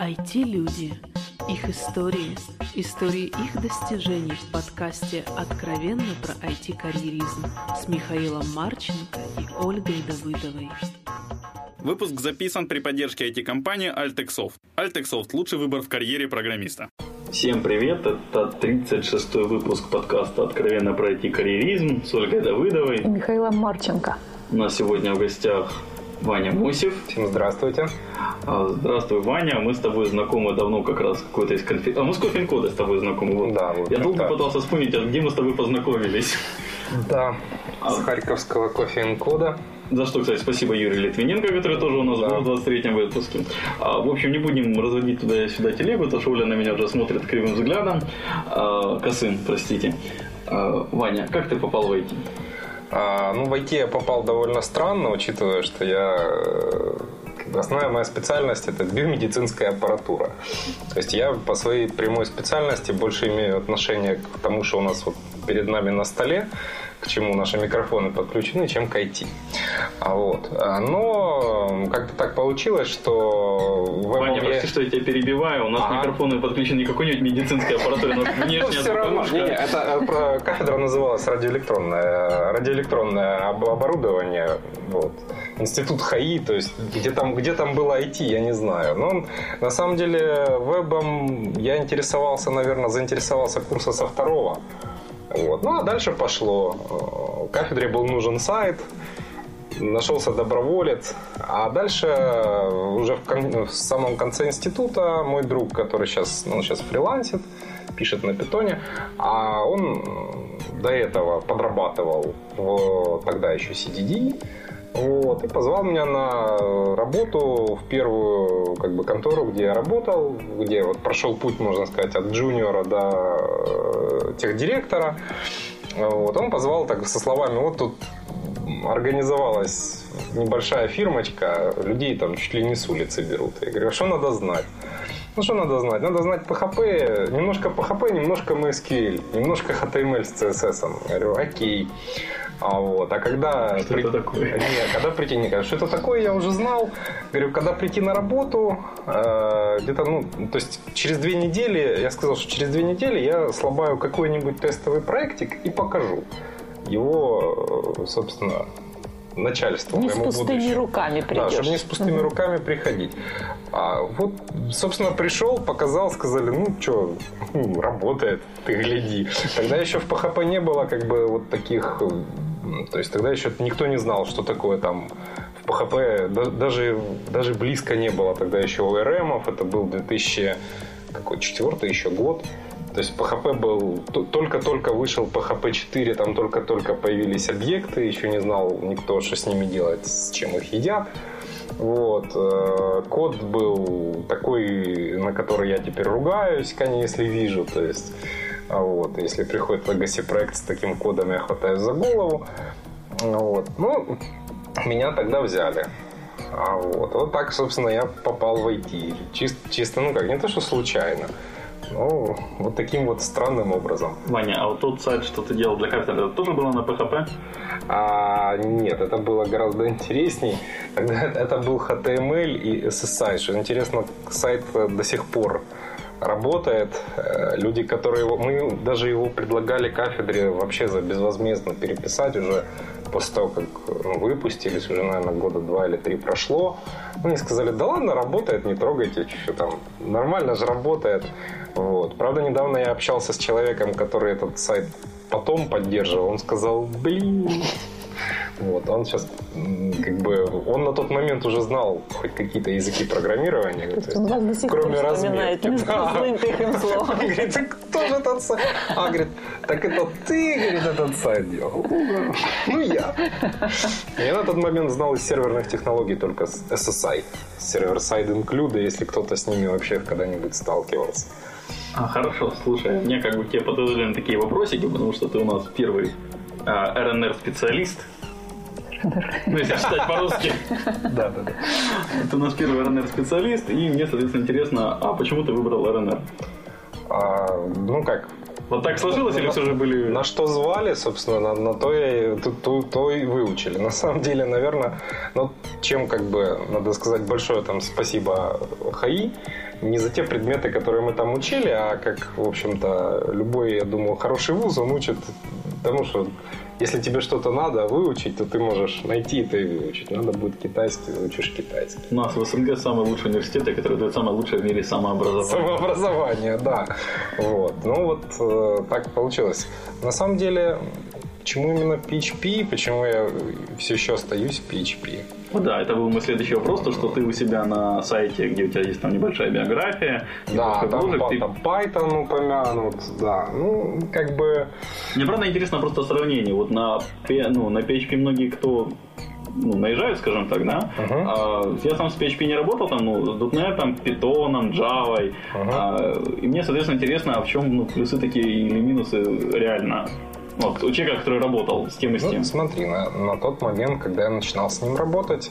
IT-люди. Их истории. Истории их достижений в подкасте «Откровенно про IT-карьеризм» с Михаилом Марченко и Ольгой Давыдовой. Выпуск записан при поддержке IT-компании Altexoft. Altexoft – лучший выбор в карьере программиста. Всем привет, это 36-й выпуск подкаста «Откровенно про IT-карьеризм» с Ольгой Давыдовой. И Михаилом Марченко. У нас сегодня в гостях Ваня Мусев. Всем здравствуйте. А, здравствуй, Ваня. Мы с тобой знакомы давно как раз какой-то из конференции. А мы с Кофинкода с тобой знакомы. Вот. Да, вот Я долго так. пытался вспомнить, а где мы с тобой познакомились. Да, с Харьковского кофе-инкода. За что, кстати, спасибо Юрию Литвиненко, который тоже у нас Да. был в 23-м выпуске. А, в общем, не будем разводить туда-сюда телегу, потому что Оля на меня уже смотрит кривым взглядом. А, косым, простите. А, Ваня, как ты попал в IT? А, ну, в IT я попал довольно странно, учитывая, что я... э, Основная моя специальность – это биомедицинская аппаратура. То есть я по своей прямой специальности больше имею отношение к тому, что у нас вот перед нами на столе, к чему наши микрофоны подключены, чем к IT. А вот. А, Но как-то так получилось, что в Ваня, ММЕ прости, что я тебя перебиваю. У нас Ага. микрофоны подключены не к какой-нибудь медицинской аппаратуре, но внешняя все равно. Не, это э, кафедра называлась радиоэлектронное, радиоэлектронное об- оборудование. Вот. Институт ХАИ, то есть где там, где там было IT, я не знаю. Но на самом деле вебом я интересовался, наверное, заинтересовался курса со второго. Вот. Ну а дальше пошло. Э, Кафедре был нужен сайт, нашелся доброволец. А дальше э, уже в, кон- в самом конце института мой друг, который сейчас, ну, сейчас фрилансит, пишет на питоне, а он до этого подрабатывал в тогда еще CDD, вот, и позвал меня на работу в первую как бы, контору, где я работал, где вот прошел путь, можно сказать, от джуниора до э, техдиректора. Вот, он позвал так со словами, вот тут организовалась небольшая фирмочка, людей там чуть ли не с улицы берут. Я говорю, а что надо знать? Ну, что надо знать? Надо знать PHP, немножко PHP, немножко MySQL, немножко HTML с CSS. Я говорю, окей. А, вот. а когда... Что это такое? Нет, когда прийти, не что это такое, я уже знал. Говорю, когда прийти на работу, э, где-то, ну, то есть через две недели, я сказал, что через две недели я слабаю какой-нибудь тестовый проектик и покажу его, э, собственно, начальству. Не с пустыми будущему. руками Да, придешь. чтобы не с пустыми руками приходить. А вот, собственно, пришел, показал, сказали, ну что, работает, ты гляди. Тогда еще в PHP не было как бы вот таких, то есть тогда еще никто не знал, что такое там в PHP, да- даже, даже близко не было тогда еще ORM, это был 2004 еще год. То есть PHP был, только-только вышел PHP 4, там только-только появились объекты, еще не знал никто, что с ними делать, с чем их едят. Вот. э, Код был такой, на который я теперь ругаюсь, конечно, если вижу. То есть, а вот, если приходит Legacy проект с таким кодом, я хватаюсь за голову. Вот. Ну, меня тогда взяли. А вот. вот так, собственно, я попал в IT. Чисто, чисто, ну как, не то, что случайно. Ну, вот таким вот странным образом. Ваня, а вот тот сайт, что ты делал для кафедры, это тоже было на PHP? А, нет, это было гораздо интересней. Тогда это был HTML и SSI. Что интересно, сайт до сих пор работает. Э, Люди, которые его... Мы даже его предлагали кафедре вообще за безвозмездно переписать уже после того, как ну, выпустились, уже, наверное, года два или три прошло. Они сказали, да ладно, работает, не трогайте, что там, нормально же работает. Вот. Правда, недавно я общался с человеком, который этот сайт потом поддерживал. Он сказал, блин, вот, он сейчас, как бы, он на тот момент уже знал хоть какие-то языки программирования. То есть есть, он вас до сих пор кроме вспоминает разметки. не с злым тихим словом. Он говорит, так кто же этот сайт? А, говорит, так это ты, говорит, этот сайт делал. Ну, я. Я на тот момент знал из серверных технологий только SSI. Server-side include, если кто-то с ними вообще когда-нибудь сталкивался. А, хорошо, слушай, мне как бы к тебе подозрели такие вопросики, потому что ты у нас первый а, РНР-специалист. Ну, если читать по-русски. Да, да, да. Ты у нас первый РНР-специалист, и мне, соответственно, интересно, а почему ты выбрал РНР? А, ну как, Вот так сложилось или все же были... На что звали, собственно, на, на то, и, то, то, то и выучили. На самом деле, наверное, ну, чем как бы, надо сказать большое там спасибо ХАИ, не за те предметы, которые мы там учили, а как, в общем-то, любой, я думаю, хороший вуз, он учит тому, что если тебе что-то надо выучить, то ты можешь найти это и выучить. Надо будет китайский, выучишь китайский. У нас в СНГ самые лучшие университеты, которые дают самое лучшее в мире самообразование. Самообразование, да. Вот. Ну вот э, так получилось. На самом деле, почему именно PHP, почему я все еще остаюсь в PHP? Ну да, это был мой следующий вопрос, то, что ты у себя на сайте, где у тебя есть там небольшая биография, Да, там, бложек, па- ты- там Python упомянут, да. Ну, как бы... Мне правда интересно просто сравнение. Вот на, ну, на PHP многие кто ну, наезжают, скажем так, да? Мгм. А, я сам с PHP не работал, там, ну, с .NET, Python, Java. А, и мне, соответственно, интересно, а в чем ну, плюсы такие или минусы реально? Вот, у человека, который работал с тем и с тем. Ну, смотри, на, на тот момент, когда я начинал с ним работать,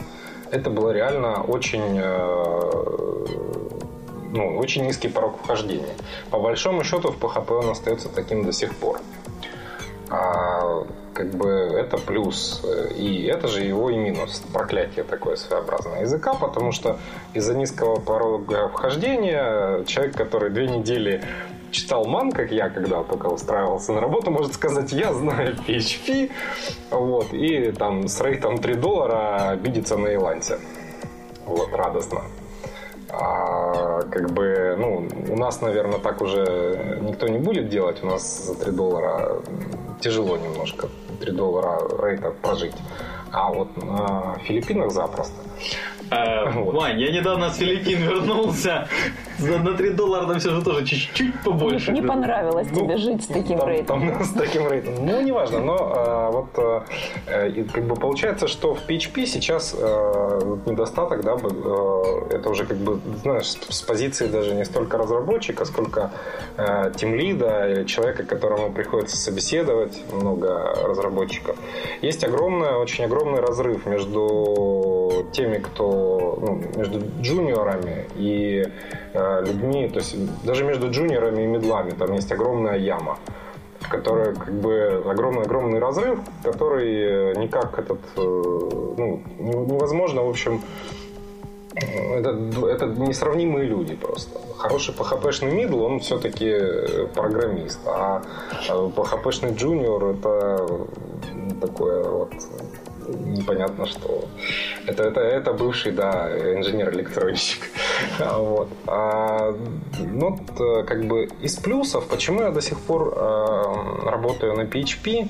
это было реально очень, э, ну, очень низкий порог вхождения. По большому счету в PHP он остается таким до сих пор. А, как бы это плюс. И это же его и минус. Проклятие такое своеобразное языка, потому что из-за низкого порога вхождения человек, который две недели читал ман, как я, когда только устраивался на работу, может сказать, я знаю PHP, вот, и там с рейтом 3 доллара обидеться на Илансе. Вот, радостно. А, как бы, ну, у нас, наверное, так уже никто не будет делать. У нас за 3 доллара тяжело немножко 3 доллара рейта прожить. А вот на Филиппинах запросто. Вот. Вань, я недавно с Филиппин вернулся. За- На 3 доллара там все же тоже чуть-чуть побольше. Не понравилось Ну, тебе жить с таким там, рейтом. там с таким рейтом. Ну, неважно, но э, вот э, и как бы получается, что в PHP сейчас вот недостаток, да, э, это уже как бы, знаешь, с позиции даже не столько разработчика, сколько э, тимлида или человека, которому приходится собеседовать, много разработчиков. Есть огромный, очень огромный разрыв между теми, кто, ну, между джуниорами и э, людьми, то есть даже между джуниорами и медлами там есть огромная яма в которой как бы огромный-огромный разрыв, который э, никак этот, э, ну, не- невозможно, в общем, э, это, это несравнимые люди просто. Хороший PHP-шный мидл, он все-таки программист, а PHP-шный джуниор это такое вот непонятно что. Это, это, это бывший, да, инженер-электронщик. А, Вот. А, ну, э, как бы из плюсов, почему я до сих пор э, работаю на PHP,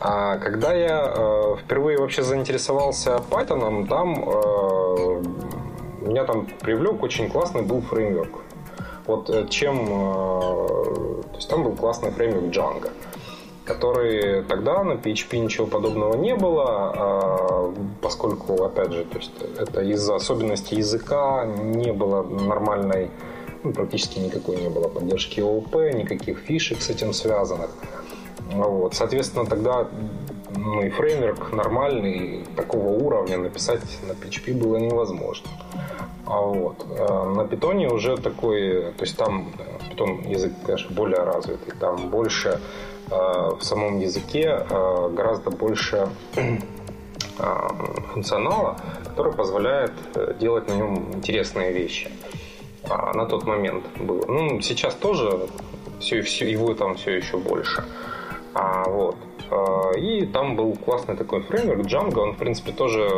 а, когда я э, впервые вообще заинтересовался Python, там э, меня там привлек очень классный был фреймворк. Вот э, чем... э, То есть там был классный фреймворк Django который тогда на PHP ничего подобного не было, а, поскольку, опять же, то есть это из-за особенностей языка не было нормальной, ну, практически никакой не было поддержки ООП, никаких фишек с этим связанных. Вот. Соответственно, тогда ну, и фреймворк нормальный, такого уровня написать на PHP было невозможно. А вот. э, На питоне уже такой, то есть там э, питон язык, конечно, более развитый, там больше э, в самом языке э, гораздо больше э, функционала, который позволяет э, делать на нем интересные вещи. А, На тот момент было. Ну, сейчас тоже все, все, его там все еще больше. А, вот. А, И там был классный такой фреймворк Django. Он, в принципе, тоже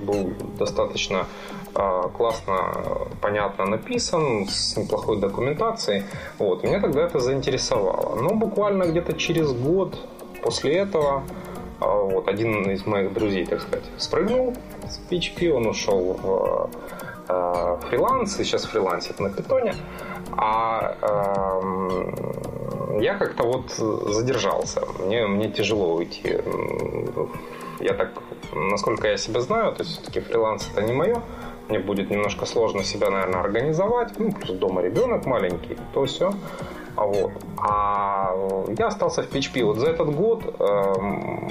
был достаточно а, классно, понятно написан, с неплохой документацией. Вот. Меня тогда это заинтересовало. Но буквально где-то через год после этого а, вот, один из моих друзей, так сказать, спрыгнул с PHP, он ушел в э, фриланс, и сейчас фрилансит на питоне. А эм, я как-то вот задержался. Мне, мне тяжело уйти. Я так, насколько я себя знаю, то есть все-таки фриланс это не мое. Мне будет немножко сложно себя, наверное, организовать. Ну, плюс дома ребенок маленький, то все. А вот. А я остался в PHP. Вот за этот год эм,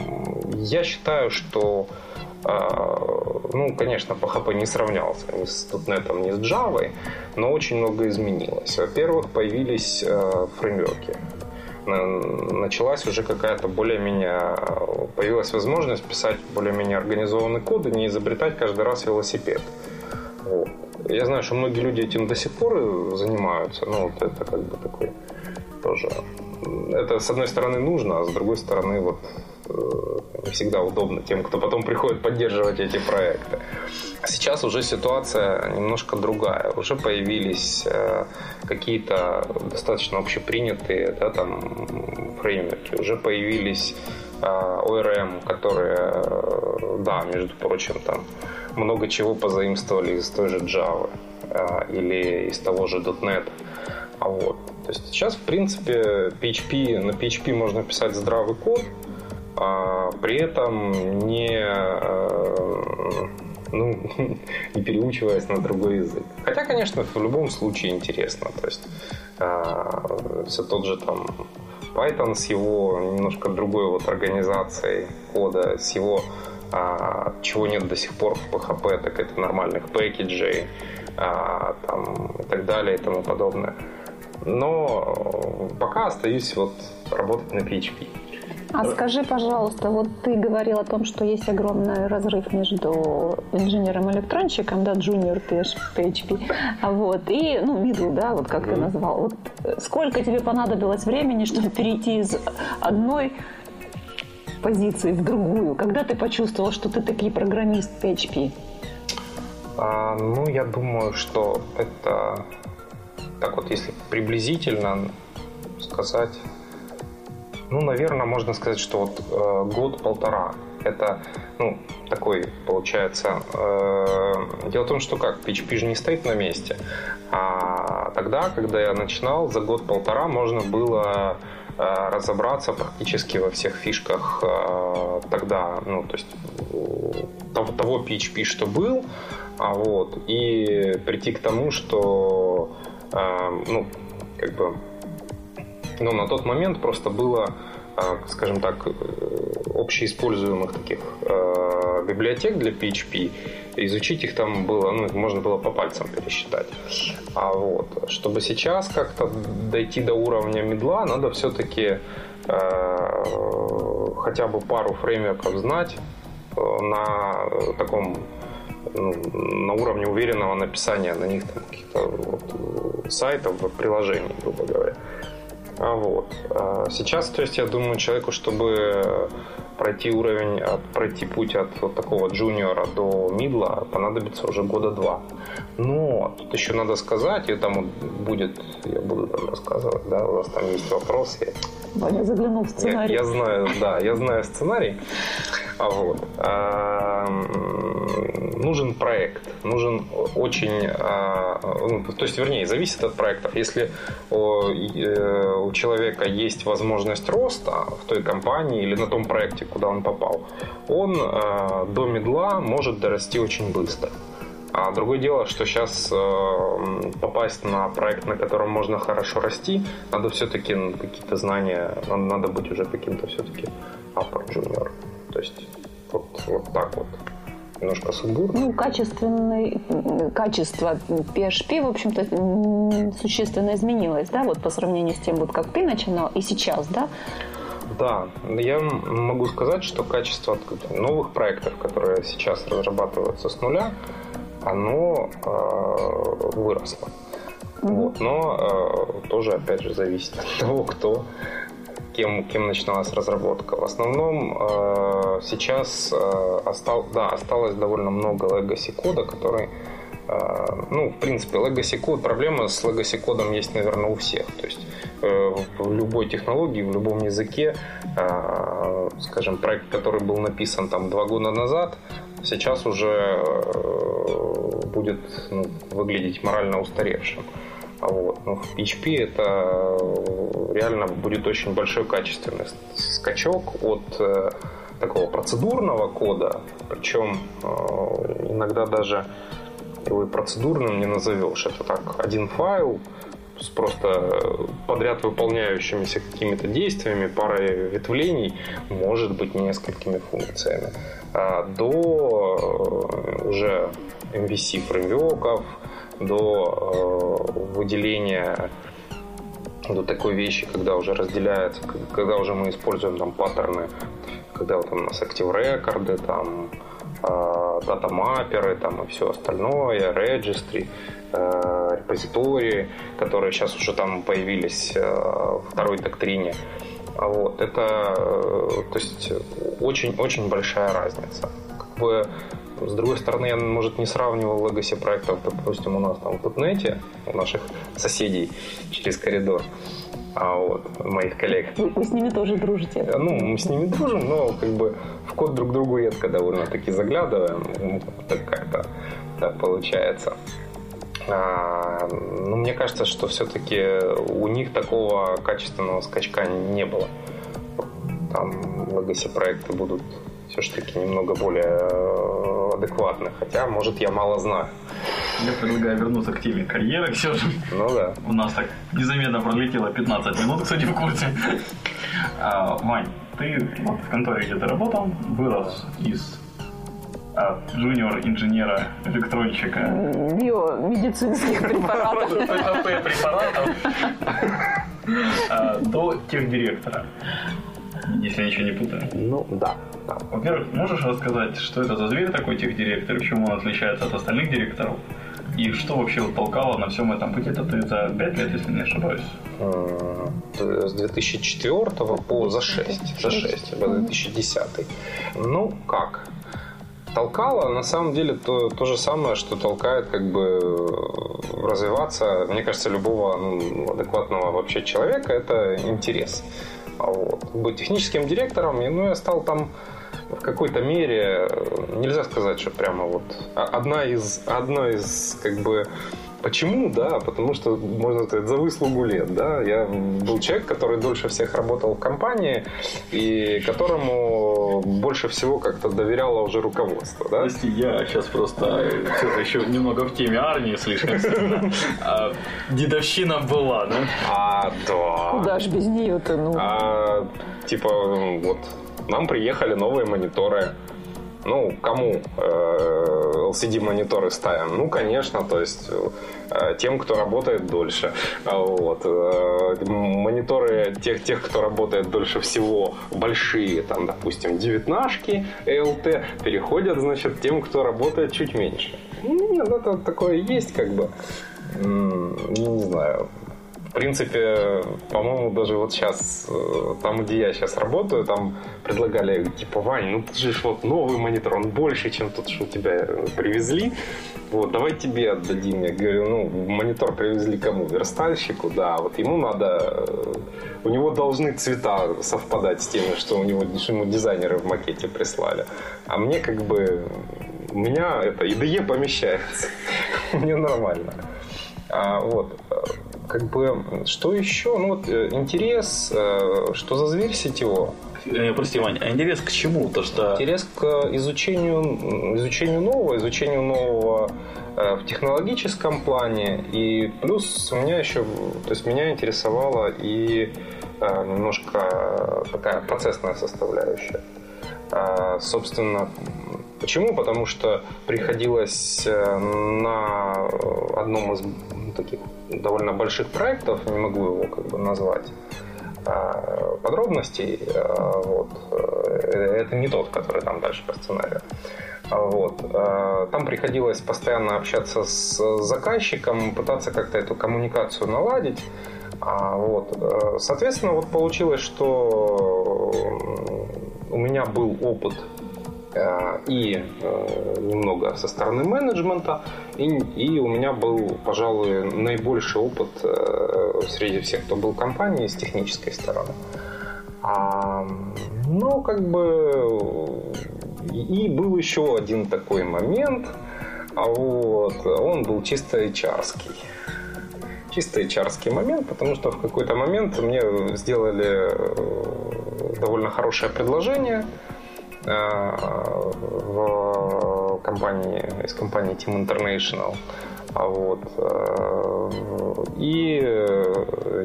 я считаю, что э, ну, конечно, PHP не сравнялся ни с .NET, ни с Java, но очень много изменилось. Во-первых, появились э, фреймворки. На- Началась уже какая-то более-менее... Появилась возможность писать более-менее организованный код и не изобретать каждый раз велосипед. Вот. я знаю, что многие люди этим до сих пор занимаются. Ну, вот это как бы такой тоже... Это, с одной стороны, нужно, а с другой стороны, вот не всегда удобно тем, кто потом приходит поддерживать эти проекты. Сейчас уже ситуация немножко другая. Уже появились э, какие-то достаточно общепринятые да, там, фреймворки. Уже появились э, ORM, которые, да, между прочим, там много чего позаимствовали из той же Java или из того же .NET. А вот. То есть сейчас, в принципе, PHP, на PHP можно писать здравый код, а при этом не, э, ну, не переучиваясь на другой язык. Хотя, конечно, в любом случае интересно. То есть э, все тот же там Python с его немножко другой вот организацией кода, с его а, чего нет до сих пор в PHP, так это нормальных пэкэджей а, там, и так далее и тому подобное но пока остаюсь вот работать на PHP. А скажи, пожалуйста, вот ты говорил о том, что есть огромный разрыв между инженером-электронщиком, да, junior PHP, а вот, и, ну, middle, да, вот как ты назвал. Вот сколько тебе понадобилось времени, чтобы перейти из одной позиции в другую? Когда ты почувствовал, что ты таки программист PHP? А, ну, я думаю, что это так вот, если приблизительно сказать, ну, наверное, можно сказать, что вот э, год-полтора. Это, ну, такой, получается... Э, дело в том, что как, PHP же не стоит на месте. А тогда, когда я начинал, за год-полтора можно было э, разобраться практически во всех фишках э, тогда, ну, то есть того, того PHP, что был, а вот, и прийти к тому, что а, ну, как бы, ну, на тот момент просто было, а, скажем так, э, общеиспользуемых таких а, библиотек для PHP. Изучить их там было, ну, можно было по пальцам пересчитать. А вот, чтобы сейчас как-то дойти до уровня медла, надо все-таки хотя бы пару фреймворков знать э, на таком ну, на уровне уверенного написания на них там каких-то вот, сайтов, приложений, грубо говоря. А вот. А сейчас, то есть, я думаю, человеку, чтобы пройти уровень, от, пройти путь от вот такого джуниора до мидла, понадобится уже года два. Но тут еще надо сказать, и там будет, я буду там рассказывать, да, у вас там есть вопросы. Ваня заглянул в сценарий. Я, я знаю, да, я знаю сценарий. А вот. А, нужен проект, нужен очень, а, ну, то есть, вернее, зависит от проекта. Если у, э, у человека есть возможность роста в той компании или на том проекте, куда он попал, он а, до медла может дорасти очень быстро. А другое дело, что сейчас э, попасть на проект, на котором можно хорошо расти, надо все-таки какие-то знания, надо быть уже каким-то все-таки upper junior. То есть вот, вот так вот немножко сумбурно. Ну, качественный, качество PHP, в общем-то, существенно изменилось, да, вот по сравнению с тем, вот как ты начинал и сейчас, да? Да, я могу сказать, что качество новых проектов, которые сейчас разрабатываются с нуля, оно э, выросло. Mm-hmm. Вот, но э, тоже, опять же, зависит от того, кто кем, кем начиналась разработка. В основном э, сейчас э, остал, да, осталось довольно много legacy кода, который э, ну, в принципе, legacy код, проблема с legacy кодом есть, наверное, у всех. То есть э, в любой технологии, в любом языке, э, скажем, проект, который был написан там два года назад, сейчас уже будет ну, выглядеть морально устаревшим. А вот. Но в PHP это реально будет очень большой качественный скачок от э, такого процедурного кода, причем э, иногда даже его и процедурным не назовешь. Это так, один файл с просто подряд выполняющимися какими-то действиями, парой ветвлений, может быть несколькими функциями, а до э, уже MVC фреймворков, до э, выделения до такой вещи, когда уже разделяется, когда уже мы используем там паттерны, когда вот у нас Active Record, там датамаперы там и все остальное, registry, репозитории, которые сейчас уже там появились во второй доктрине. Вот, это то есть очень-очень большая разница. Как бы с другой стороны, я, может, не сравнивал legacy проектов, допустим, у нас там в .NET, у наших соседей через коридор, а вот моих коллег. Вы, вы с ними тоже дружите? Ну, мы с ними дружим, но как бы в код друг другу редко довольно-таки заглядываем. Ну, так как-то так получается. А, ну, мне кажется, что все-таки у них такого качественного скачка не было. Там legacy проекты будут все-таки немного более адекватны. Хотя, может, я мало знаю. Я предлагаю вернуться к теме карьеры все же. Ну да. У нас так незаметно пролетело 15 минут, кстати, в курсе. А, Вань, ты вот в конторе, где ты работал, вырос из а, джуниор-инженера, электронщика. Биомедицинских препаратов. ПП препаратов. А, до техдиректора если я ничего не путаю. Ну, да. да. Во-первых, можешь рассказать, что это за зверь такой техдиректор, чем он отличается от остальных директоров? И что вообще вот толкало на всем этом пути? Это ты за 5 лет, если не ошибаюсь? С 2004 по за 6. За 6, по 2010. Ну, как? толкало, на самом деле то, то же самое, что толкает как бы развиваться, мне кажется, любого ну, адекватного вообще человека, это интерес. А вот. Быть техническим директором, и, ну, я стал там в какой-то мере, нельзя сказать, что прямо вот одна из, одна из как бы Почему? Да, потому что, можно сказать, за выслугу лет. Да? Я был человек, который дольше всех работал в компании и которому больше всего как-то доверяло уже руководство. Да? Прости, я сейчас просто что-то еще немного в теме армии слишком сильно. А, дедовщина была, да? А, да. Куда ж без нее-то? Ну? А, типа, вот, нам приехали новые мониторы ну, кому э, LCD-мониторы ставим? Ну, конечно, то есть э, тем, кто работает дольше. Вот. Э, мониторы тех, тех, кто работает дольше всего, большие, там, допустим, девятнашки LT, переходят, значит, тем, кто работает чуть меньше. Ну, нет, это такое есть, как бы. Не знаю, принципе, по-моему, даже вот сейчас, э, там, где я сейчас работаю, там предлагали, типа, Вань, ну ты же вот новый монитор, он больше, чем тот, что у тебя привезли. Вот, давай тебе отдадим. Я говорю, ну, монитор привезли кому? Верстальщику, да. Вот ему надо... Э, у него должны цвета совпадать с теми, что у него что ему дизайнеры в макете прислали. А мне как бы... У меня это IDE помещается. Мне нормально. А, вот как бы, что еще? Ну, вот э, интерес, э, что за зверь сетевого? Э, прости, Вань, а интерес к чему? То, что... Интерес к изучению, изучению нового, изучению нового в технологическом плане. И плюс у меня еще, то есть меня интересовала и немножко такая процессная составляющая. Собственно, почему? Потому что приходилось на одном из таких довольно больших проектов, не могу его как бы назвать а, подробностей. А, вот. Э, это не тот, который там дальше по сценарию. А, вот. Там приходилось постоянно общаться с заказчиком, пытаться как-то эту коммуникацию наладить. Вот. Э, соответственно, вот получилось, что у меня был опыт Э, и э, немного со стороны менеджмента, и, и у меня был, пожалуй, наибольший опыт э, среди всех, кто был в компании с технической стороны. А, ну, как бы... И был еще один такой момент, а вот, он был чисто hr -ский. Чисто hr момент, потому что в какой-то момент мне сделали довольно хорошее предложение – Э, в компании, из компании Team International. А вот. Э, и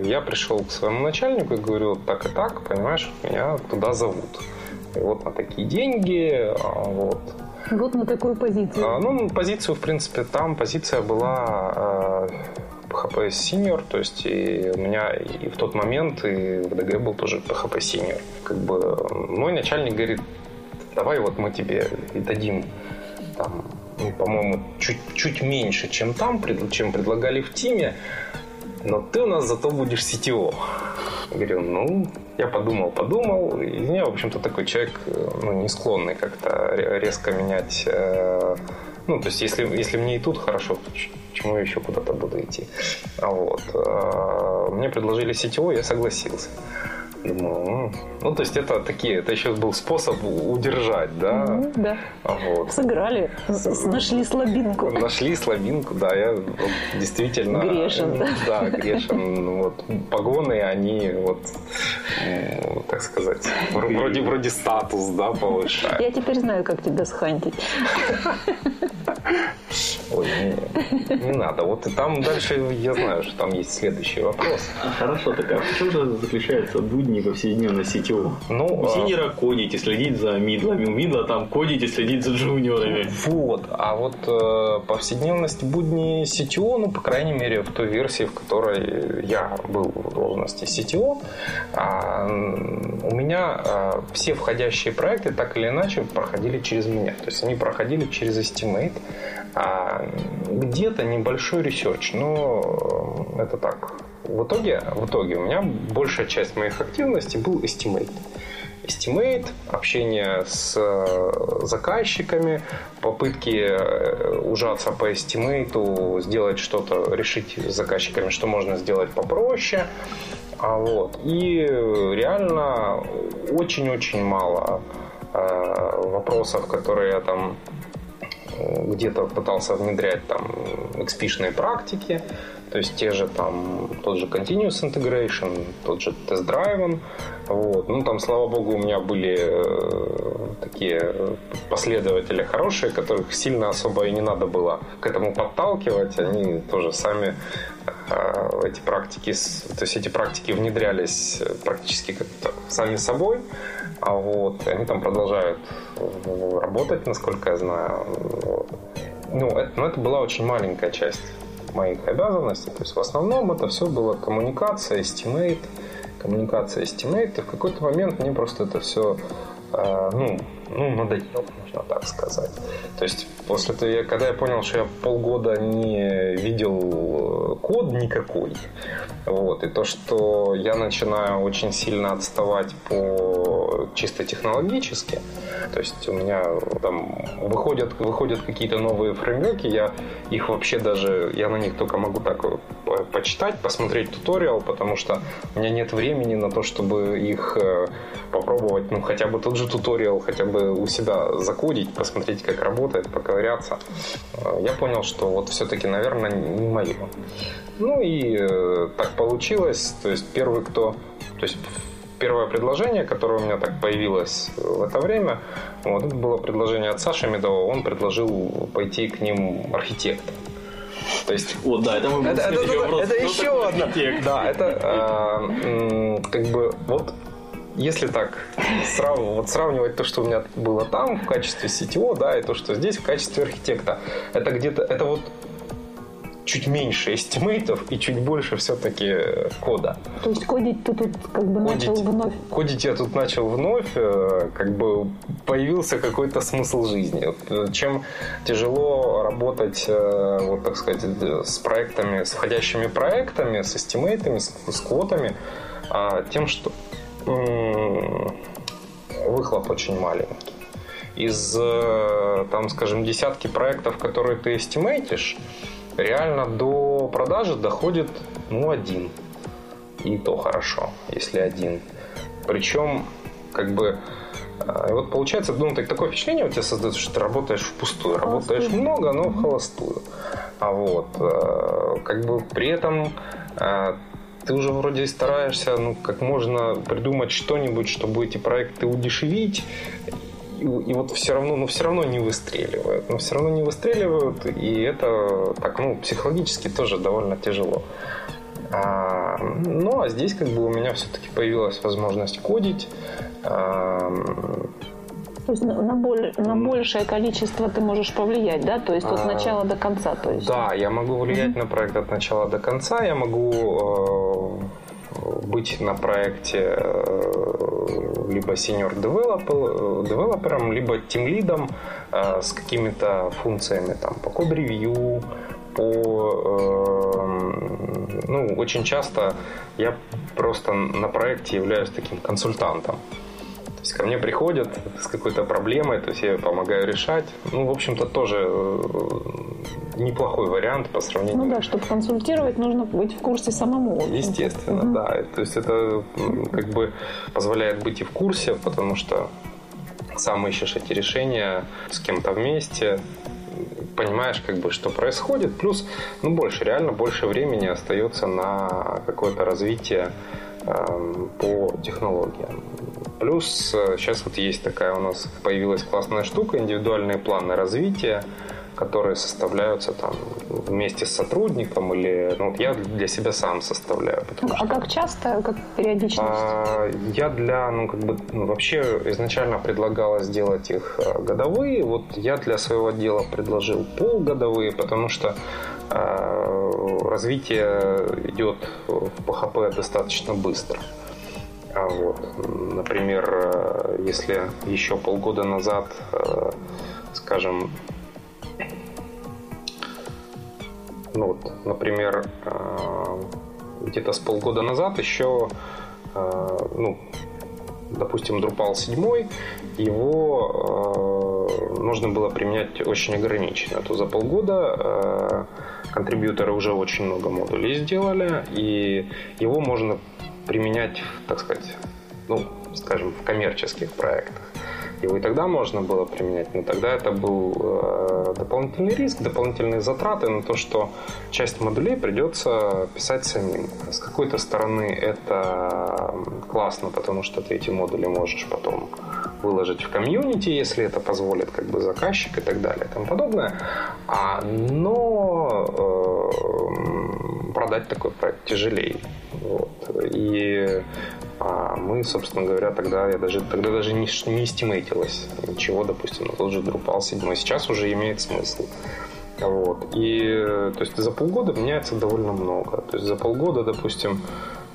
я пришел к своему начальнику и говорю, так и так, понимаешь, меня туда зовут. И вот на такие деньги, а вот. Вот на такую позицию. А, ну, позицию, в принципе, там позиция была PHP э, Senior, то есть и у меня и в тот момент и в ДГ был тоже PHP Senior. Как бы мой начальник говорит, давай вот мы тебе дадим там, ну, по-моему, чуть, чуть меньше, чем там, чем предлагали в Тиме, но ты у нас зато будешь CTO. Говорю, ну, я подумал, подумал. И я, в общем-то, такой человек, ну, не склонный как-то резко менять. Э, ну, то есть, если, если мне и тут хорошо, почему я еще куда-то буду идти? А вот. Э, мне предложили CTO, я согласился. Думаю, ну, то есть это такие, это еще был способ удержать, да? Ну, да. Вот. Сыграли, нашли слабинку. Нашли слабинку, да, я вот, действительно... Грешен, да? Да, грешен. Вот, погоны, они вот, ну, так сказать, вроде, вроде статус, да, повышают. Я теперь знаю, как тебя схантить. Ой, не, не надо. Вот и там дальше я знаю, что там есть следующий вопрос. А, хорошо, так а в чем же заключается будни повседневной сетевого? Ну, у а... синера кодить и следить за мидлами, у мидла там кодить и следить за джуниорами. Вот. А вот э, повседневность будни CTO, ну, по крайней мере, в той версии, в которой я был в должности CTO, э, у меня э, все входящие проекты так или иначе проходили через меня. То есть они проходили через estimate. А где-то небольшой ресерч, но э, это так. В итоге, в итоге у меня большая часть моих активностей был estimate. Estimate, общение с э, заказчиками, попытки э, ужаться по estimate, сделать что-то, решить с заказчиками, что можно сделать попроще. А вот. И реально очень-очень мало вопросов, которые я там где-то пытался внедрять там XP-шные практики, то есть те же там, тот же Continuous Integration, тот же Test Driven, вот. Ну, там, слава богу, у меня были э, такие последователи хорошие, которых сильно особо и не надо было к этому подталкивать, они тоже сами эти практики, то есть эти практики внедрялись практически как-то сами собой, а вот они там продолжают работать, насколько я знаю. Ну, это, но это была очень маленькая часть моих обязанностей. То есть в основном это все было коммуникация, estimate, коммуникация, estimate. И в какой-то момент мне просто это все э, ну, ну, надоело, можно так сказать. То есть после того, когда я понял, что я полгода не видел код никакой, вот, и то, что я начинаю очень сильно отставать по чисто технологически, то есть у меня там выходят, выходят какие-то новые фреймворки, я их вообще даже, я на них только могу так почитать, посмотреть туториал, потому что у меня нет времени на то, чтобы их э, попробовать, ну, хотя бы тот же туториал, хотя бы у себя закодить, посмотреть, как работает, поковыряться. Э, я понял, что вот все-таки, наверное, не мое. Ну и э, так получилось, то есть первый, кто... То есть первое предложение, которое у меня так появилось в это время, вот, это было предложение от Саши Медова. Он предложил пойти к ним архитектом. То есть, вот, да, это, мы это, это, это, это еще одно. Да, это э, как бы вот если так срав, вот сравнивать то, что у меня было там в качестве CTO, да, и то, что здесь в качестве architect'а, это где-то, это вот чуть меньше estimate'ов и чуть больше все-таки кода. То есть кодить ты тут как бы кодить, начал вновь? Кодить я тут начал вновь, э, как бы появился какой-то смысл жизни. Э, чем тяжело работать, э, вот так сказать, с проектами, с входящими проектами, с эстимейтами, с, с квотами, а тем, что выхлоп очень маленький. Из, там, скажем, десятки проектов, которые ты эстимейтишь, реально до продажи доходит ну, один. И то хорошо, если один. Причем, как бы, э, вот получается, ну, так, такое впечатление у тебя создается, что ты работаешь впустую. Работаешь много, но в холостую. А вот, э, как бы при этом э, ты уже вроде стараешься, ну, как можно придумать что-нибудь, чтобы эти проекты удешевить, и, и вот все равно, ну, все равно не выстреливают. Но все равно не выстреливают, и это так, ну, психологически тоже довольно тяжело. А, ну, а здесь как бы у меня все-таки появилась возможность кодить. А, то есть на, боль, на большее количество ты можешь повлиять, да? То есть от а, начала до конца. То есть. Да, я могу влиять mm-hmm. на проект от начала до конца. Я могу э, быть на проекте э, либо senior девелопером, либо тим лидом с какими-то функциями там, по код-ревью, по... Ну, очень часто я просто на проекте являюсь таким консультантом. То есть ко мне приходят с какой-то проблемой, то есть я помогаю решать. Ну, в общем-то, тоже э, неплохой вариант по сравнению... Ну да, чтобы консультировать, нужно быть в курсе самому. Естественно, угу. да. То есть это как бы позволяет быть и в курсе, потому что сам ищешь эти решения с кем-то вместе, понимаешь, как бы, что происходит. Плюс, ну, больше, реально больше времени остается на какое-то развитие по технологиям. Плюс сейчас вот есть такая у нас появилась классная штука, индивидуальные планы развития, которые составляются там вместе с сотрудником или ну, вот я для себя сам составляю. А что, как часто, как периодичность? А, я для, ну как бы ну, вообще изначально предлагала сделать их э, годовые, вот я для своего отдела предложил полугодовые, потому что э, развитие идет в PHP достаточно быстро. А вот, например, э, если еще полгода назад, э, скажем, ну вот, например, э, где-то с полгода назад еще, ну, допустим, Drupal 7, его нужно было применять очень ограниченно. То за полгода контрибьюторы уже очень много модулей сделали, и его можно применять, так сказать, ну, скажем, в коммерческих проектах. Его и тогда можно было применять, но тогда это был э, дополнительный риск, дополнительные затраты на то, что часть модулей придется писать самим. С какой-то стороны это классно, потому что ты эти модули можешь потом выложить в комьюнити, если это позволит как бы заказчик и так далее и тому подобное. А, но э, продать такой проект тяжелее. Вот. И а мы, собственно говоря, тогда я даже тогда даже не, не стимейтилось ничего, допустим, на тот же Drupal 7. Сейчас уже имеет смысл. Вот. И то есть за полгода меняется довольно много. То есть за полгода, допустим,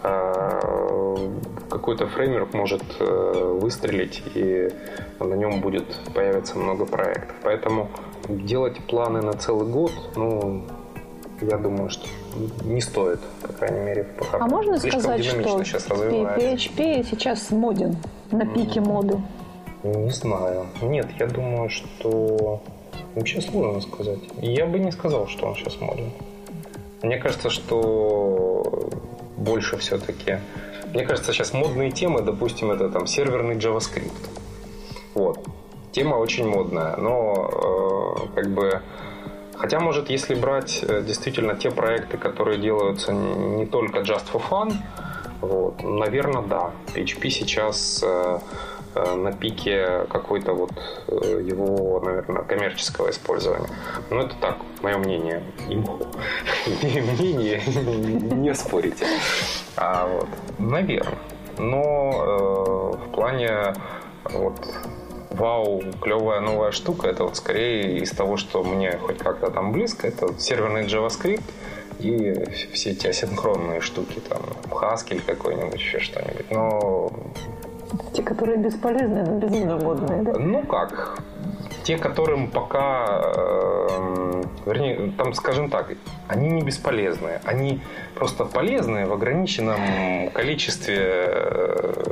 а, какой-то фреймворк может э, выстрелить, и на нем будет появиться много проектов. Поэтому делать планы на целый год, ну, я думаю, что не стоит, по крайней мере, в PHP. А можно Слишком сказать, что сейчас PHP сейчас моден, на пике моды? Не знаю. Нет, я думаю, что... Вообще сложно сказать. Я бы не сказал, что он сейчас моден. Мне кажется, что больше все-таки... Мне кажется, сейчас модные темы, допустим, это там серверный JavaScript. Вот. Тема очень модная, но э, как бы Хотя, может, если брать э, действительно те проекты, которые делаются не только just for fun, вот, наверное, да. PHP сейчас э, э, на пике какой-то вот его, наверное, коммерческого использования. Но это так, мое мнение. Имхо. Мнение не спорите. А, вот, наверное. Но э, в плане вот, вау, клевая новая штука, это вот скорее из того, что мне хоть как-то там близко, это серверный JavaScript и все эти асинхронные штуки, там, Haskell какой-нибудь, еще что-нибудь. Но те, которые бесполезны, но безумно модные, да? Ну как, те, которым пока, э, вернее, там, скажем так, они не бесполезные, они просто полезные в ограниченном количестве, э,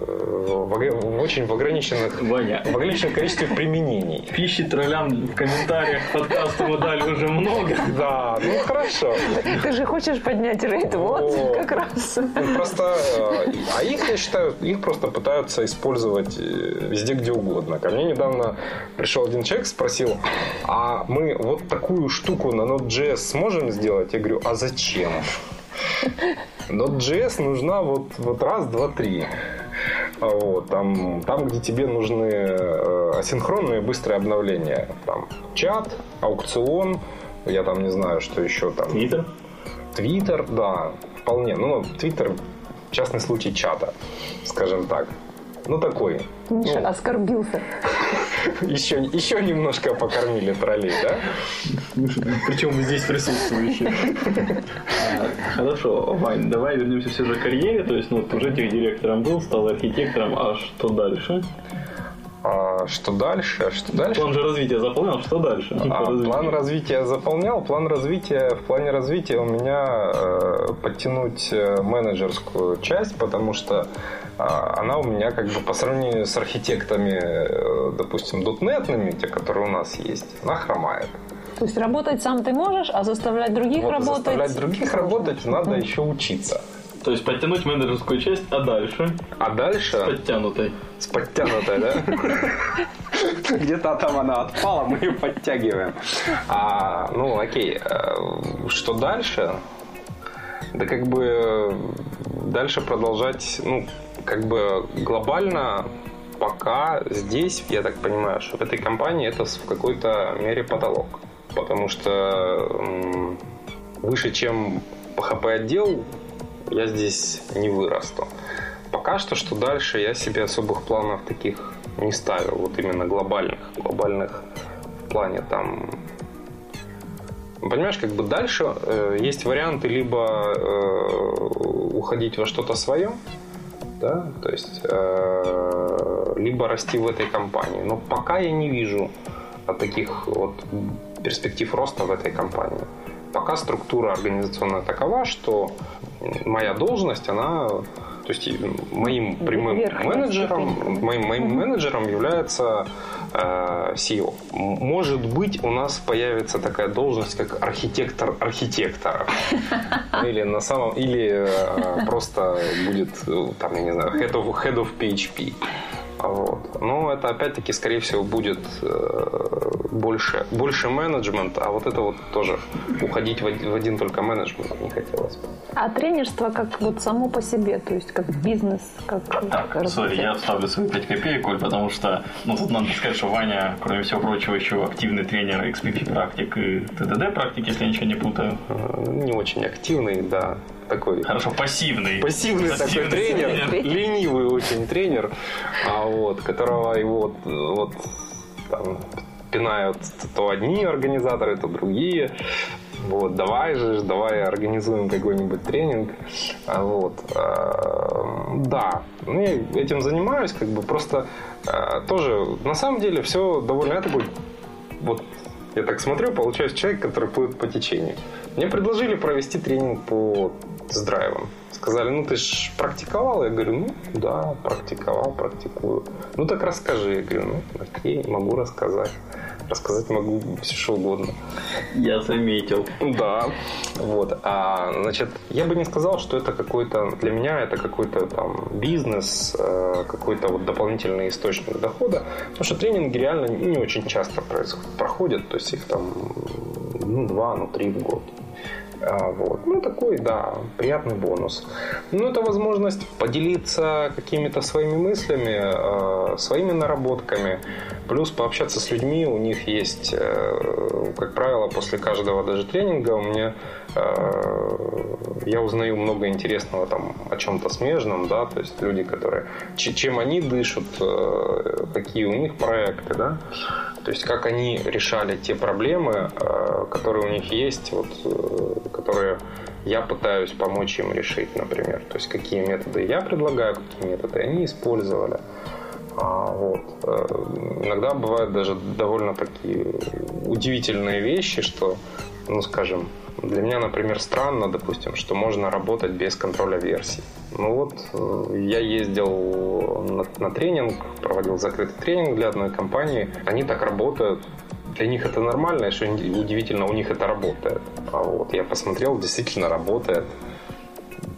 в, в очень в ограниченных, Ваня. в ограниченном количестве применений. Пищи троллям в комментариях подкасту мы дали уже много. Да, ну хорошо. Ты же хочешь поднять рейд, вот, как раз. Ну, просто, э, а их, я считаю, их просто пытаются использовать э, везде, где угодно. Ко мне недавно пришел один человек, спросил, а мы вот такую штуку на Node.js сможем сделать? Я говорю, а зачем? Node.js нужна вот, вот раз, два, три. Вот, там, там, где тебе нужны э, асинхронные быстрые обновления. Там чат, аукцион, я там не знаю, что еще там. Твиттер? Твиттер, да, вполне. Ну, Твиттер частный случай чата, скажем так. Ну, такой. Миша Ну, оскорбился. Еще, еще немножко покормили троллей, да? Причем здесь присутствующие. А, Хорошо, Вань, давай вернемся все же к карьере. То есть, ну, ты уже директором был, стал архитектором, а что дальше? А что дальше? Что дальше? План же развития заполнял, что дальше? А, развитию. план развития заполнял. План развития, в плане развития у меня э, подтянуть э, менеджерскую часть, потому что а, она у меня как бы по сравнению с архитектами, э, допустим, дотнетными, те, которые у нас есть, она хромает. То есть работать сам ты можешь, а заставлять других Вот, работать... заставлять других работать надо еще учиться. То есть подтянуть менеджерскую часть, а дальше? А дальше Подтянутой. с подтянутой, да? Где-то там она отпала, мы ее подтягиваем. А, ну, окей. э, Что дальше? Да как бы э, дальше продолжать, ну, как бы глобально пока здесь, я так понимаю, что в этой компании это в какой-то мере потолок. Потому что выше, чем PHP отдел, я здесь не вырасту. Пока что, что дальше, я себе особых планов таких не ставил, вот именно глобальных. Глобальных в плане там... Понимаешь, как бы дальше э, есть варианты либо э, уходить во что-то свое, да, то есть э, либо расти в этой компании. Но пока я не вижу а, таких вот перспектив роста в этой компании. Пока структура организационная такова, что моя должность, она, то есть моим прямым менеджером, моим, моим менеджером является э, CEO. Может быть, у нас появится такая должность, как архитектор архитектора. Или на самом, или э, просто будет, э, там, я не знаю, head of, head of PHP. Вот. Но это опять-таки, скорее всего, будет э, больше, больше менеджмент, а вот это вот тоже уходить в один, в один только менеджмент не хотелось бы. А тренерство как вот само по себе, то есть как бизнес, как... Так, сори, я вставлю свои 5 копеек, Коль, потому что, ну, тут надо сказать, что Ваня, кроме всего прочего, еще активный тренер XPP практик и ТДД практик, если я ничего не путаю. Э, Не очень активный, да, такой Хорошо, пассивный. пассивный такой Пассивный тренер, тренер. ленивый очень тренер, а вот, которого его вот, вот там, пинают то одни организаторы, то другие. Вот, давай же, давай организуем какой-нибудь тренинг. А Вот. а, Да, ну, я этим занимаюсь, как бы просто а, тоже, на самом деле, все довольно, я такой, вот, я так смотрю, получаюсь человек, который плывет по течению. Мне предложили провести тренинг по тест-драйвам. Сказали, ну ты ж практиковал? Я говорю, ну да, практиковал, практикую. Ну так расскажи. Я говорю, ну окей, могу рассказать. Рассказать могу все что угодно. Я заметил. Да, вот. А, значит, я бы не сказал, что это какой-то, для меня это какой-то там бизнес, э, какой-то вот дополнительный источник дохода, потому что тренинги реально не очень часто происходят, проходят, то есть их там, ну, два, ну, три в год. А, вот. Ну, такой, да, приятный бонус. Ну, это возможность поделиться какими-то своими мыслями, э, своими наработками, плюс пообщаться с людьми. У них есть, э, как правило, после каждого даже тренинга у меня я узнаю много интересного там о чем-то смежном, да, то есть люди, которые, чем они дышат, э, какие у них проекты, да, то есть как они решали те проблемы, э, которые у них есть, вот, э, которые я пытаюсь помочь им решить, например. То есть какие методы я предлагаю, какие методы они использовали. А, вот. Э, Иногда бывают даже довольно такие удивительные вещи, что, ну, скажем, для меня, например, странно, допустим, что можно работать без контроля версий. Ну вот, э, я ездил на, на тренинг, проводил закрытый тренинг для одной компании. Они так работают. Для них это нормально, и что удивительно, у них это работает. А вот я посмотрел, действительно работает.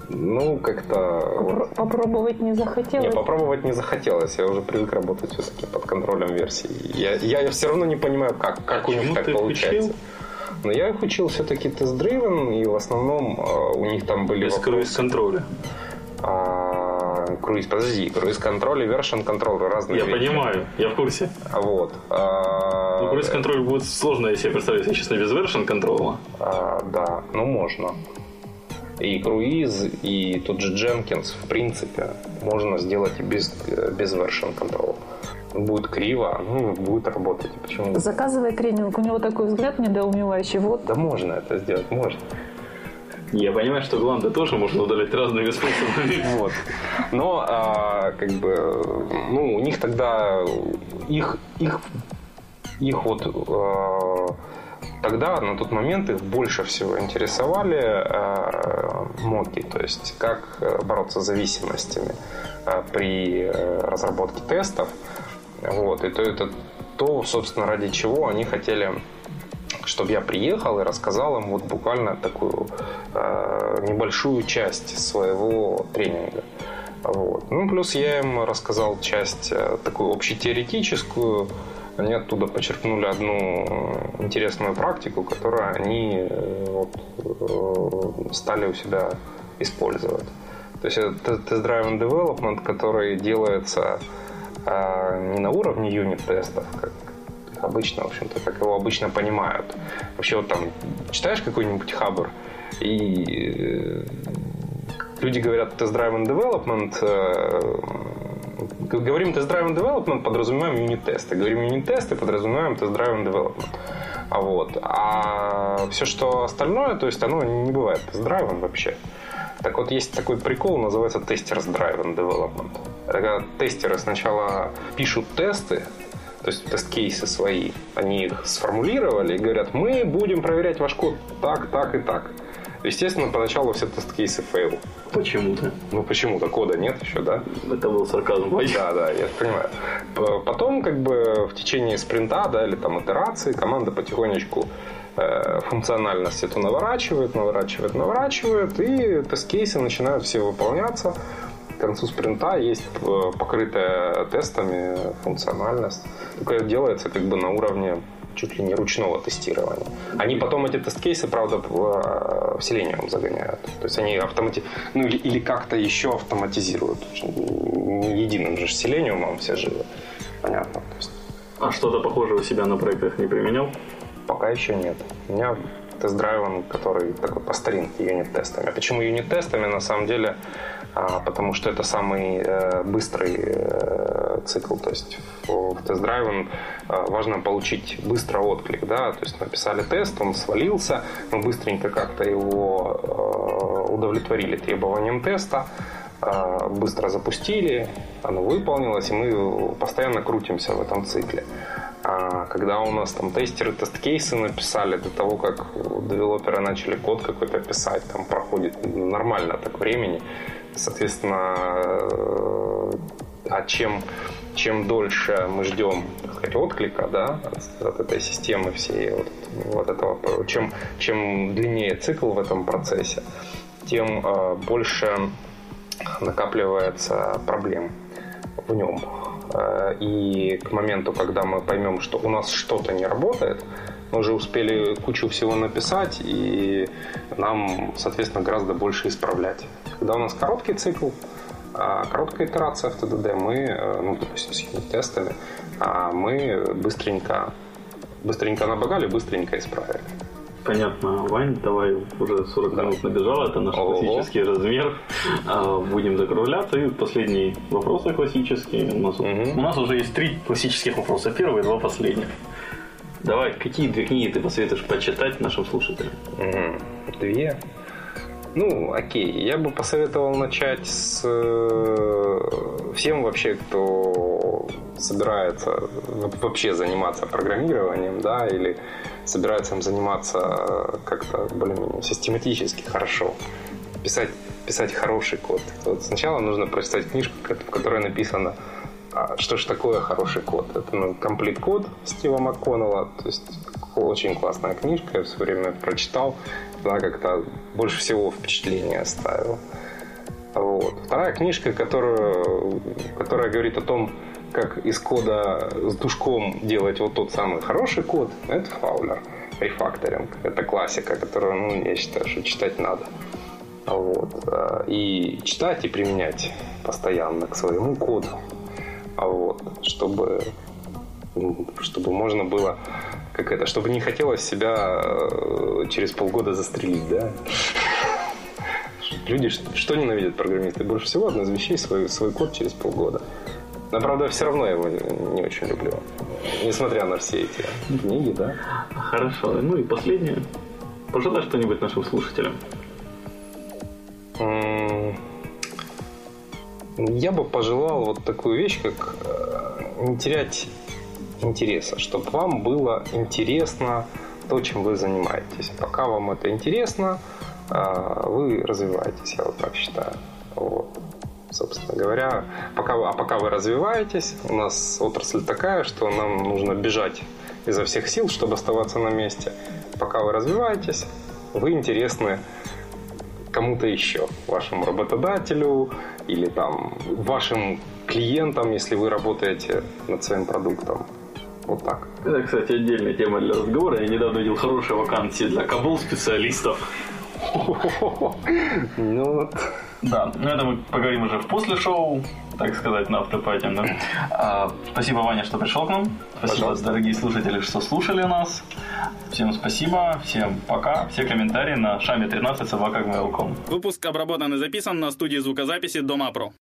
Ну, как-то... Попро- Попробовать не захотелось. не, попробовать не захотелось. Я уже привык работать все-таки под контролем версий. Я, я все равно не понимаю, как, как у них так получается. учил? Но я их учил все-таки тест-драйвен, и в основном э, у них там были Без вопросы- круиз-контроля. а, круиз, подожди, круиз-контроль и вершин-контроль разные Я вещи. понимаю, я в курсе. Вот. А, Ну, круиз-контроль будет сложно, если я представляю, если честно, без version контрола. а, да, ну можно. И круиз, и тот же Jenkins, в принципе, можно сделать и без, без version control. Будет криво, ну, будет работать. Почему? Заказывай тренинг, у него такой взгляд недоумевающий. Вот. Да можно это сделать, можно. Я понимаю, что гланды тоже можно удалить разными способами. Вот. Но, а, как бы, ну, у них тогда, их, их, их вот а, тогда, на тот момент, их больше всего интересовали а, моки, то есть как бороться с зависимостями а, при разработке тестов. Вот, и то это то, собственно, ради чего они хотели чтобы я приехал и рассказал им вот буквально такую э, небольшую часть своего тренинга. Вот. Ну, плюс я им рассказал часть э, такую общетеоретическую. Они оттуда почерпнули одну интересную практику, которую они э, вот, э, стали у себя использовать. То есть это тест-драйвен development, который делается э, не на уровне юнит-тестов, как обычно, в общем-то, как его обычно понимают. Вообще вот там читаешь какой-нибудь хабр, и э, люди говорят тест-драйвен development, э, говорим test-driven development, подразумеваем юнит-тесты. Говорим юнит-тесты, подразумеваем test-driven development. А вот. А все, что остальное, то есть оно не бывает test-driven вообще. Так вот, есть такой прикол, называется testers driven development. Это когда тестеры сначала пишут тесты, то есть тест-кейсы свои, они их сформулировали и говорят, мы будем проверять ваш код так, так и так. Естественно, поначалу все тест-кейсы fail. Почему-то. Ну, почему-то кода нет еще, да? Это был сарказм. Да, да, я понимаю. Потом, как бы, в течение спринта, да, или там итерации, команда потихонечку э, функциональность эту наворачивает, наворачивает, наворачивает, и тест-кейсы начинают все выполняться к концу спринта есть э, покрытая тестами функциональность. Только делается как бы на уровне чуть ли не ручного тестирования. Они потом эти тест-кейсы, правда, в э, Selenium загоняют. То есть они автомати... ну или, или как-то еще автоматизируют. Не единым же Selenium все живы. Понятно. Есть... А что-то похожее у себя на проектах не применял? Пока еще нет. У меня тест-драйвом, который такой по старинке юнит-тестами. А почему юнит-тестами? На самом деле а, потому что это самый э, быстрый э, цикл. То есть в тест-драйвен э, важно получить быстро отклик. Да? То есть написали тест, он свалился, мы быстренько как-то его удовлетворили требованиям теста, быстро запустили, оно выполнилось, и мы постоянно крутимся в этом цикле. А когда у нас там тестеры тест-кейсы написали до того, как девелоперы начали код какой-то писать, там проходит нормально так времени. Соответственно, а чем, чем дольше мы ждем сказать, отклика да, от, от этой системы всей, вот, вот этого, чем, чем длиннее цикл в этом процессе, тем э, больше накапливается проблем в нем. Э, и к моменту, когда мы поймем, что у нас что-то не работает, мы уже успели кучу всего написать, и нам, соответственно, гораздо больше исправлять. Когда у нас короткий цикл, а, короткая итерация в ТДД, мы, э, ну, допустим, с тестами, а мы быстренько, быстренько набогали, быстренько исправили. Понятно, Вань, давай уже 40 да. минут набежал, это наш Ого. классический размер. А, будем закругляться. И последний вопрос классический. У нас, угу. у нас уже есть три классических вопроса. Первый и два последних. Давай, какие две книги ты посоветуешь почитать нашим слушателям? Угу. Две? Ну, окей. Я бы посоветовал начать с э, всем вообще, кто собирается вообще заниматься программированием, да, или собирается им заниматься как-то более-менее систематически, хорошо. Писать, писать хороший код. Вот сначала нужно прочитать книжку, в которой написано а что же такое хороший код? Это ну, комплит код Стива МакКоннелла. То есть очень классная книжка, я все время прочитал. Она как-то больше всего впечатление оставила. Вот. Вторая книжка, которую, которая говорит о том, как из кода с душком делать вот тот самый хороший код, это Фаулер. Рефакторинг. Это классика, которую, ну, я считаю, что читать надо. Вот. И читать и применять постоянно к своему коду вот, чтобы, чтобы можно было как это, чтобы не хотелось себя э, через полгода застрелить, да? Люди что ненавидят программисты? Больше всего одна из вещей свой, свой код через полгода. Но, правда, все равно я его не очень люблю. Несмотря на все эти книги, да. Хорошо. Ну и последнее. Пожелай что-нибудь нашим слушателям. Я бы пожелал вот такую вещь, как э, не терять интереса, чтобы вам было интересно то, чем вы занимаетесь. Пока вам это интересно, э, вы развиваетесь, я вот так считаю. Вот. Собственно говоря, пока, а пока вы развиваетесь, у нас отрасль такая, что нам нужно бежать изо всех сил, чтобы оставаться на месте. Пока вы развиваетесь, вы интересны кому-то еще, вашему работодателю или там вашим клиентам, если вы работаете над своим продуктом. Вот так. Это, кстати, отдельная тема для разговора. Я недавно видел хорошие вакансии для кабул специалистов. Ну вот. Да, но это мы поговорим уже в после шоу, так сказать, на автопате. Да? А, спасибо, Ваня, что пришел к нам. Спасибо, Пожалуйста. дорогие слушатели, что слушали нас. Всем спасибо, всем пока. Все комментарии на шаме 13 собака Выпуск обработан и записан на студии звукозаписи Дома Про.